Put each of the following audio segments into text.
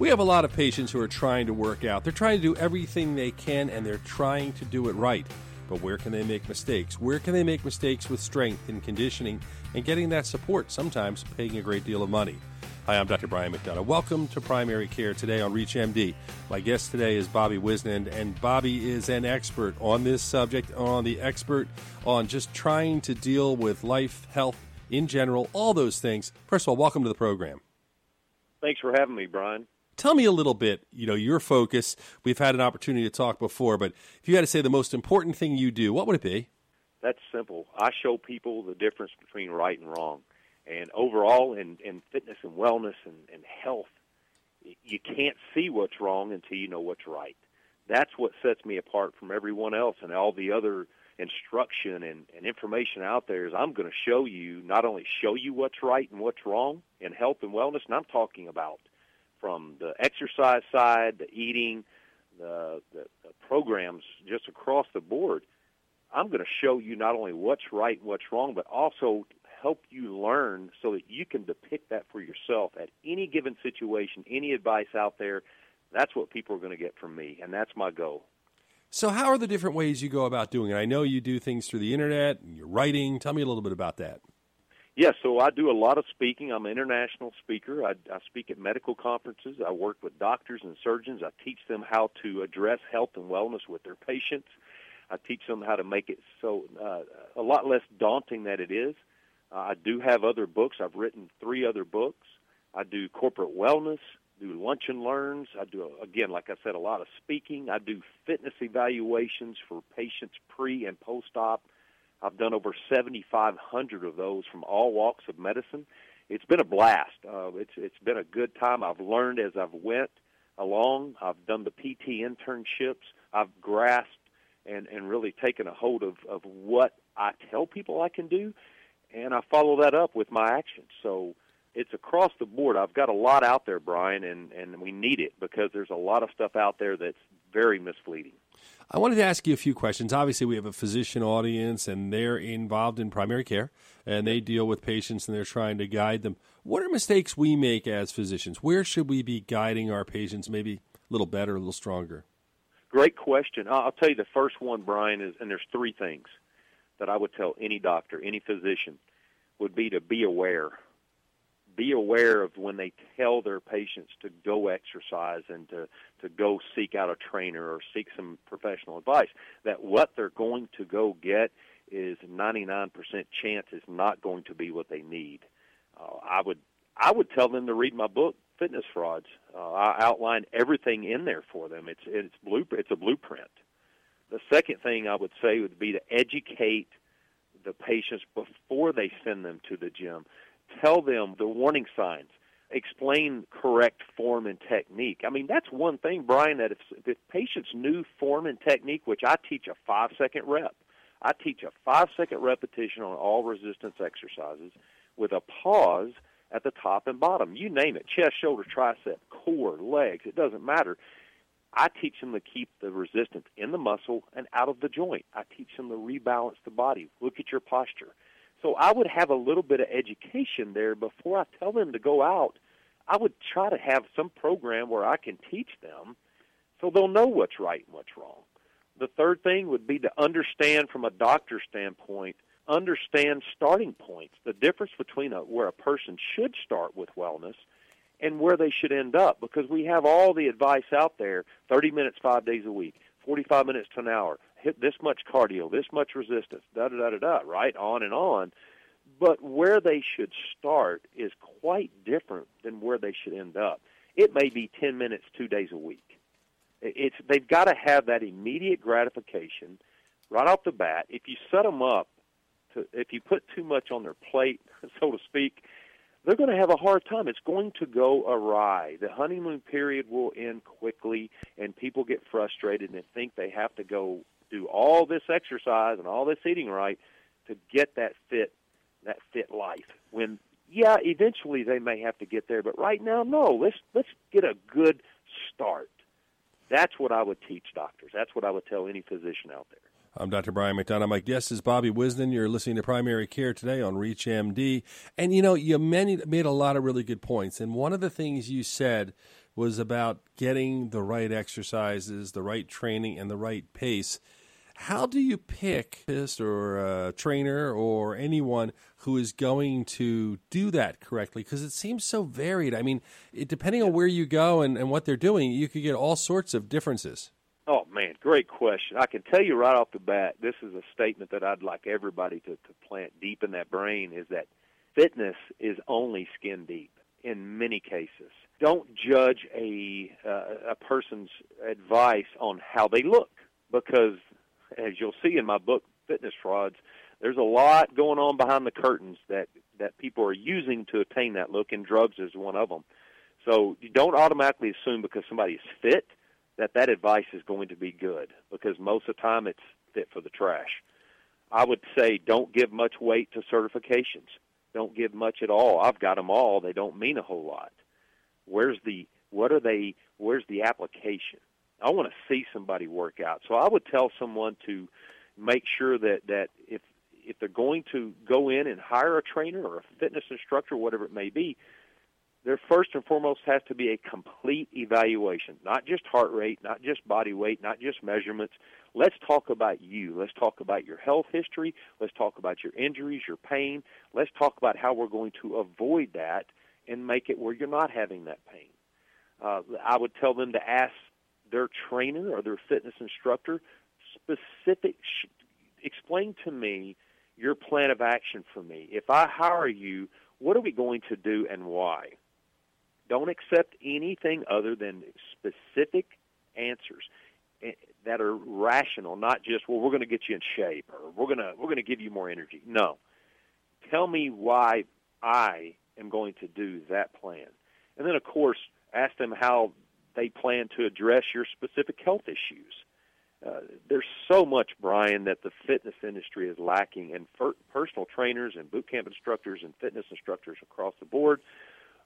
We have a lot of patients who are trying to work out. They're trying to do everything they can and they're trying to do it right. But where can they make mistakes? Where can they make mistakes with strength and conditioning and getting that support, sometimes paying a great deal of money? Hi, I'm Dr. Brian McDonough. Welcome to Primary Care today on ReachMD. My guest today is Bobby Whisnand, and Bobby is an expert on this subject, on the expert on just trying to deal with life, health in general, all those things. First of all, welcome to the program. Thanks for having me, Brian. Tell me a little bit, you know, your focus. We've had an opportunity to talk before, but if you had to say the most important thing you do, what would it be? That's simple. I show people the difference between right and wrong. And overall, in, in fitness and wellness and, and health, you can't see what's wrong until you know what's right. That's what sets me apart from everyone else and all the other instruction and, and information out there is I'm going to show you, not only show you what's right and what's wrong in health and wellness, and I'm talking about from the exercise side, the eating, the, the, the programs just across the board. I'm going to show you not only what's right and what's wrong, but also help you learn so that you can depict that for yourself at any given situation, any advice out there. That's what people are going to get from me, and that's my goal. So, how are the different ways you go about doing it? I know you do things through the internet and you're writing. Tell me a little bit about that. Yes, yeah, so I do a lot of speaking. I'm an international speaker. I, I speak at medical conferences. I work with doctors and surgeons. I teach them how to address health and wellness with their patients. I teach them how to make it so uh, a lot less daunting than it is. Uh, I do have other books. I've written three other books. I do corporate wellness, do lunch and learns. I do again, like I said, a lot of speaking. I do fitness evaluations for patients pre and post op. I've done over 7,500 of those from all walks of medicine. It's been a blast. Uh, it's it's been a good time. I've learned as I've went along. I've done the PT internships. I've grasped and and really taken a hold of of what I tell people I can do and I follow that up with my actions. So it's across the board. I've got a lot out there, Brian, and and we need it because there's a lot of stuff out there that's very misleading. I wanted to ask you a few questions. Obviously, we have a physician audience, and they're involved in primary care, and they deal with patients, and they're trying to guide them. What are mistakes we make as physicians? Where should we be guiding our patients? Maybe a little better, a little stronger. Great question. I'll tell you the first one, Brian, is, and there's three things that I would tell any doctor, any physician, would be to be aware. Be aware of when they tell their patients to go exercise and to, to go seek out a trainer or seek some professional advice, that what they're going to go get is 99% chance is not going to be what they need. Uh, I would I would tell them to read my book, Fitness Frauds. Uh, I outline everything in there for them. It's it's blue it's a blueprint. The second thing I would say would be to educate the patients before they send them to the gym. Tell them the warning signs. Explain correct form and technique. I mean, that's one thing, Brian, that if, if patients knew form and technique, which I teach a five second rep, I teach a five second repetition on all resistance exercises with a pause at the top and bottom. You name it chest, shoulder, tricep, core, legs, it doesn't matter. I teach them to keep the resistance in the muscle and out of the joint. I teach them to rebalance the body. Look at your posture. So I would have a little bit of education there before I tell them to go out. I would try to have some program where I can teach them so they'll know what's right and what's wrong. The third thing would be to understand from a doctor's standpoint, understand starting points, the difference between a, where a person should start with wellness – and where they should end up because we have all the advice out there 30 minutes five days a week 45 minutes to an hour hit this much cardio this much resistance da da da da da right? On and on. But where they should start is quite different than where they should end up. It may be 10 minutes two days a week. It's they've got to have that immediate gratification right off the bat. If you set them up to if you put too much on their plate so to speak they're going to have a hard time. It's going to go awry. The honeymoon period will end quickly, and people get frustrated and think they have to go do all this exercise and all this eating right to get that fit that fit life. When yeah, eventually they may have to get there, but right now, no. Let's let's get a good start. That's what I would teach doctors. That's what I would tell any physician out there. I'm Dr. Brian McDonough. My guest is Bobby Whisnand. You're listening to Primary Care today on ReachMD. And you know, you made a lot of really good points. And one of the things you said was about getting the right exercises, the right training, and the right pace. How do you pick this or a trainer or anyone who is going to do that correctly? Because it seems so varied. I mean, it, depending on where you go and, and what they're doing, you could get all sorts of differences. Oh man, great question. I can tell you right off the bat, this is a statement that I'd like everybody to, to plant deep in that brain is that fitness is only skin deep in many cases. Don't judge a uh, a person's advice on how they look because as you'll see in my book, Fitness Frauds, there's a lot going on behind the curtains that that people are using to attain that look, and drugs is one of them. So you don't automatically assume because somebody is fit that that advice is going to be good, because most of the time it's fit for the trash. I would say don't give much weight to certifications. Don't give much at all. I've got them all. They don't mean a whole lot. Where's the what are they? Where's the application? I want to see somebody work out. So I would tell someone to make sure that that if if they're going to go in and hire a trainer or a fitness instructor, whatever it may be, there first and foremost has to be a complete evaluation, not just heart rate, not just body weight, not just measurements. Let's talk about you. Let's talk about your health history. Let's talk about your injuries, your pain. Let's talk about how we're going to avoid that and make it where you're not having that pain. Uh, I would tell them to ask their trainer or their fitness instructor specific sh- explain to me your plan of action for me. If I hire you, what are we going to do and why? Don't accept anything other than specific answers eh, that are rational, not just well we're going to get you in shape or we're going to we're going to give you more energy. No. Tell me why I am going to do that plan. And then of course ask them how they plan to address your specific health issues. Uh, there's so much, Brian, that the fitness industry is lacking, and for, personal trainers and boot camp instructors and fitness instructors across the board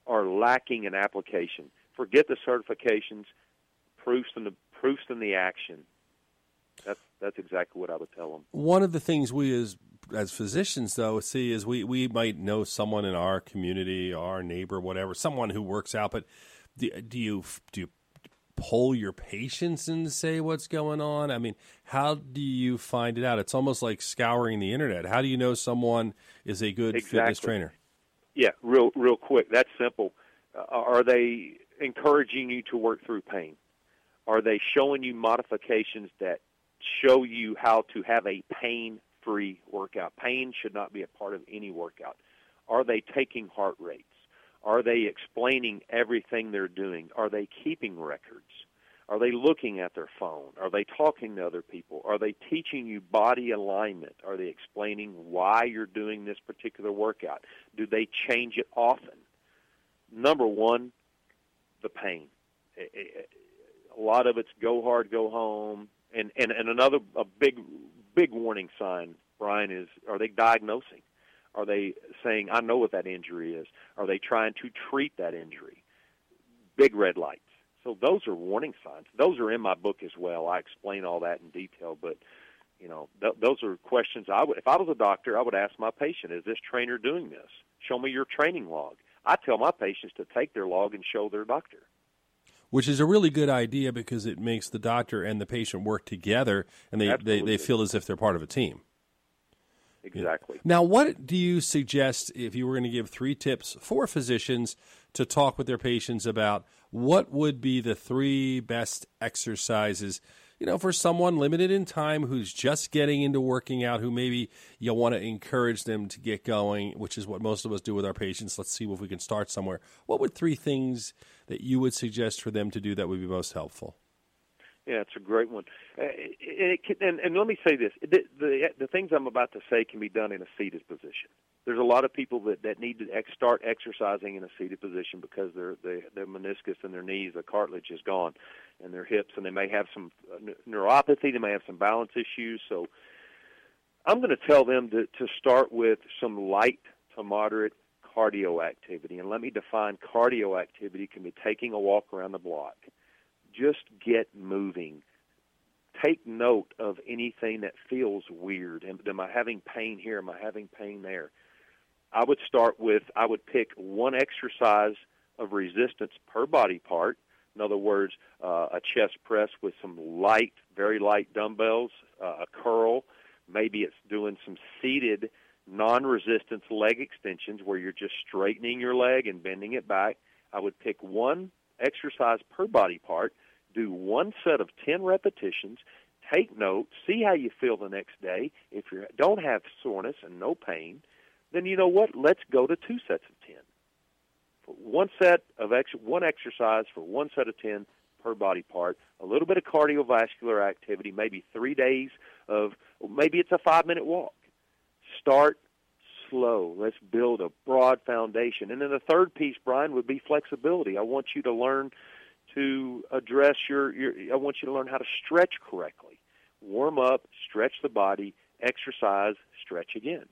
are lacking in application. Forget the certifications, proofs and the proofs and the action. That's that's exactly what I would tell them. One of the things we as as physicians though see is we we might know someone in our community, our neighbor, whatever, someone who works out, but do, do you do you poll your patients and say what's going on? I mean, how do you find it out? It's almost like scouring the internet. How do you know someone is a good exactly. fitness trainer? Yeah, real real quick. That's simple. Uh, are they encouraging you to work through pain? Are they showing you modifications that show you how to have a pain-free workout? Pain should not be a part of any workout. Are they taking heart rates? Are they explaining everything they're doing? Are they keeping records? Are they looking at their phone? Are they talking to other people? Are they teaching you body alignment? Are they explaining why you're doing this particular workout? Do they change it often? Number one, the pain. A lot of it's go hard, go home, and and and another a big big warning sign, Brian, is are they diagnosing? Are they saying, I know what that injury is? Are they trying to treat that injury? Big red lights. So those are warning signs. Those are in my book as well. I explain all that in detail, but you know, th- those are questions I would if I was a doctor, I would ask my patient, is this trainer doing this? Show me your training log. I tell my patients to take their log and show their doctor. Which is a really good idea because it makes the doctor and the patient work together and they, they, they feel as if they're part of a team. Exactly. Now, what do you suggest if you were going to give three tips for physicians to talk with their patients about what would be the three best exercises? You know, for someone limited in time who's just getting into working out, who maybe you want to encourage them to get going, which is what most of us do with our patients. Let's see if we can start somewhere. What would three things that you would suggest for them to do that would be most helpful? Yeah, it's a great one. Uh, it, it and, and let me say this: the, the the things I'm about to say can be done in a seated position. There's a lot of people that that need to ex- start exercising in a seated position because their their their meniscus and their knees, the cartilage is gone, and their hips, and they may have some uh, neuropathy. They may have some balance issues. So, I'm going to tell them to to start with some light to moderate cardio activity, and let me define cardio activity can be taking a walk around the block just get moving. Take note of anything that feels weird. Am I having pain here? Am I having pain there? I would start with I would pick one exercise of resistance per body part In other words, uh, a chest press with some light, very light dumbbells, uh, a curl. Maybe it's doing some seated non-resistance leg extensions where you're just straightening your leg and bending it back. I would pick one exercise per body part, do one set of 10 repetitions, take notes, see how you feel the next day. If you don't have soreness and no pain, then you know what? Let's go to two sets of 10. One set of ex- one exercise for one set of 10 per body part, a little bit of cardiovascular activity, maybe 3 days of maybe it's a 5-minute walk. Start slow. Let's build a broad foundation. And then the third piece, Brian, would be flexibility. I want you to learn to address your, your I want you to learn how to stretch correctly. Warm up, stretch the body, exercise, stretch again.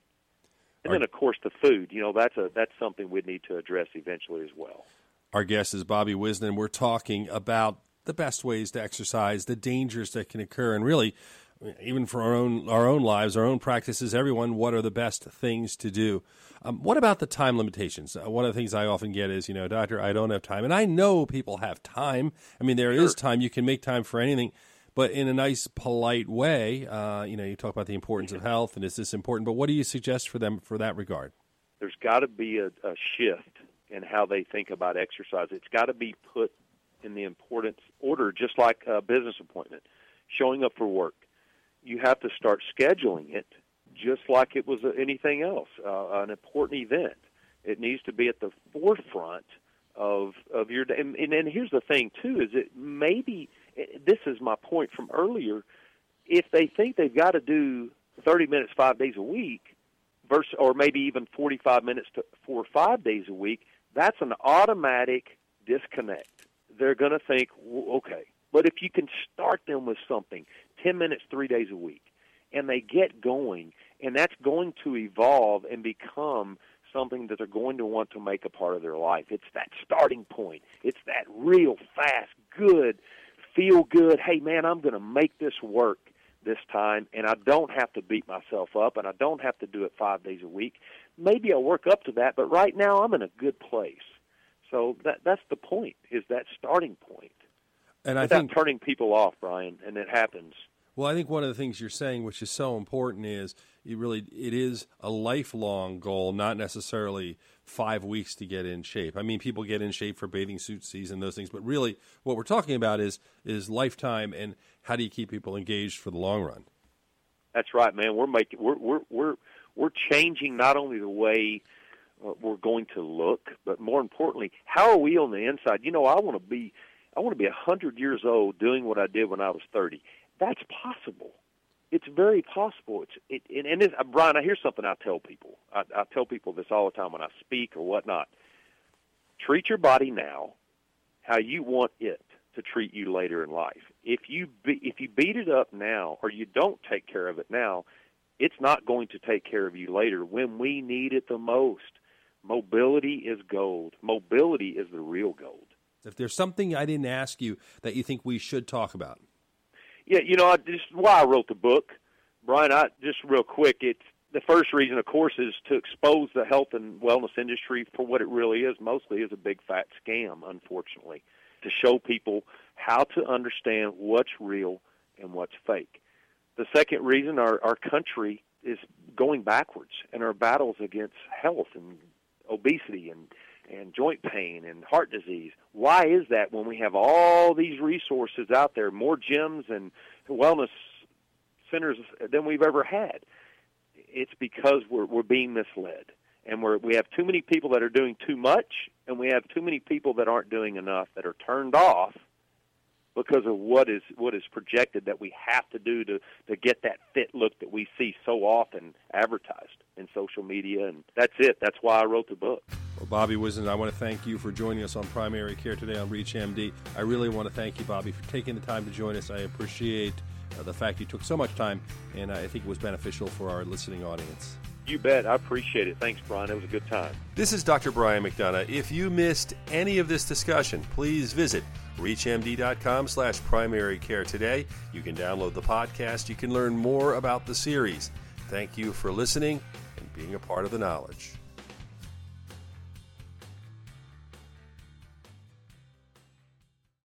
And then of course the food, you know, that's a that's something we'd need to address eventually as well. Our guest is Bobby Whisnand. We're talking about the best ways to exercise, the dangers that can occur, and really even for our own our own lives, our own practices, everyone, what are the best things to do? Um, what about the time limitations? Uh, one of the things I often get is, you know, doctor, I don't have time, and I know people have time. I mean, there sure. is time; you can make time for anything, but in a nice, polite way. Uh, you know, you talk about the importance of health, and is this important? But what do you suggest for them for that regard? There's got to be a, a shift in how they think about exercise. It's got to be put in the importance order, just like a business appointment, showing up for work you have to start scheduling it just like it was anything else, uh, an important event. It needs to be at the forefront of of your day. And, and, and here's the thing too: is it maybe this is my point from earlier. If they think they've got to do 30 minutes five days a week, versus or maybe even 45 minutes to four or five days a week, that's an automatic disconnect. They're going to think, okay, but if you can start them with something, 10 minutes three days a week, and they get going, and that's going to evolve and become something that they're going to want to make a part of their life. It's that starting point. It's that real fast, good, feel good. Hey, man, I'm going to make this work this time, and I don't have to beat myself up, and I don't have to do it five days a week. Maybe I'll work up to that, but right now I'm in a good place. So that that's the point. Is that starting point? And I without think turning people off, Brian, and it happens. Well, I think one of the things you're saying, which is so important, is it really it is a lifelong goal, not necessarily five weeks to get in shape. I mean, people get in shape for bathing suit season, those things, but really, what we're talking about is is lifetime and how do you keep people engaged for the long run. That's right, man. We're making we're we're we're we're changing not only the way uh, we're going to look, but more importantly, how are we on the inside? You know, I want to be I want to be a hundred years old doing what I did when I was thirty. That's possible. It's very possible. It's it, and, and it, uh, Brian, I hear something I tell people. I, I tell people this all the time when I speak or whatnot. Treat your body now how you want it to treat you later in life. If you be, if you beat it up now or you don't take care of it now, it's not going to take care of you later when we need it the most. Mobility is gold. Mobility is the real gold. If there's something I didn't ask you that you think we should talk about. Yeah, you know, this is why I wrote the book, Brian. I just real quick. It's the first reason, of course, is to expose the health and wellness industry for what it really is. Mostly is a big fat scam, unfortunately, to show people how to understand what's real and what's fake. The second reason, our our country is going backwards in our battles against health and obesity and and joint pain and heart disease. Why is that when we have all these resources out there, more gyms and wellness centers than we've ever had? It's because we're we're being misled. And we're we have too many people that are doing too much and we have too many people that aren't doing enough that are turned off because of what is what is projected that we have to do to to get that fit look that we see so often advertised in social media and that's it that's why I wrote the book well, Bobby Whisnand, I want to thank you for joining us on Primary Care today on ReachMD. I really want to thank you, Bobby, for taking the time to join us. I appreciate uh, the fact you took so much time, and I think it was beneficial for our listening audience. You bet. I appreciate it. Thanks, Brian. It was a good time. This is Dr. Brian McDonough. If you missed any of this discussion, please visit reachmd.com slash primary care today. You can download the podcast. You can learn more about the series. Thank you for listening and being a part of the knowledge.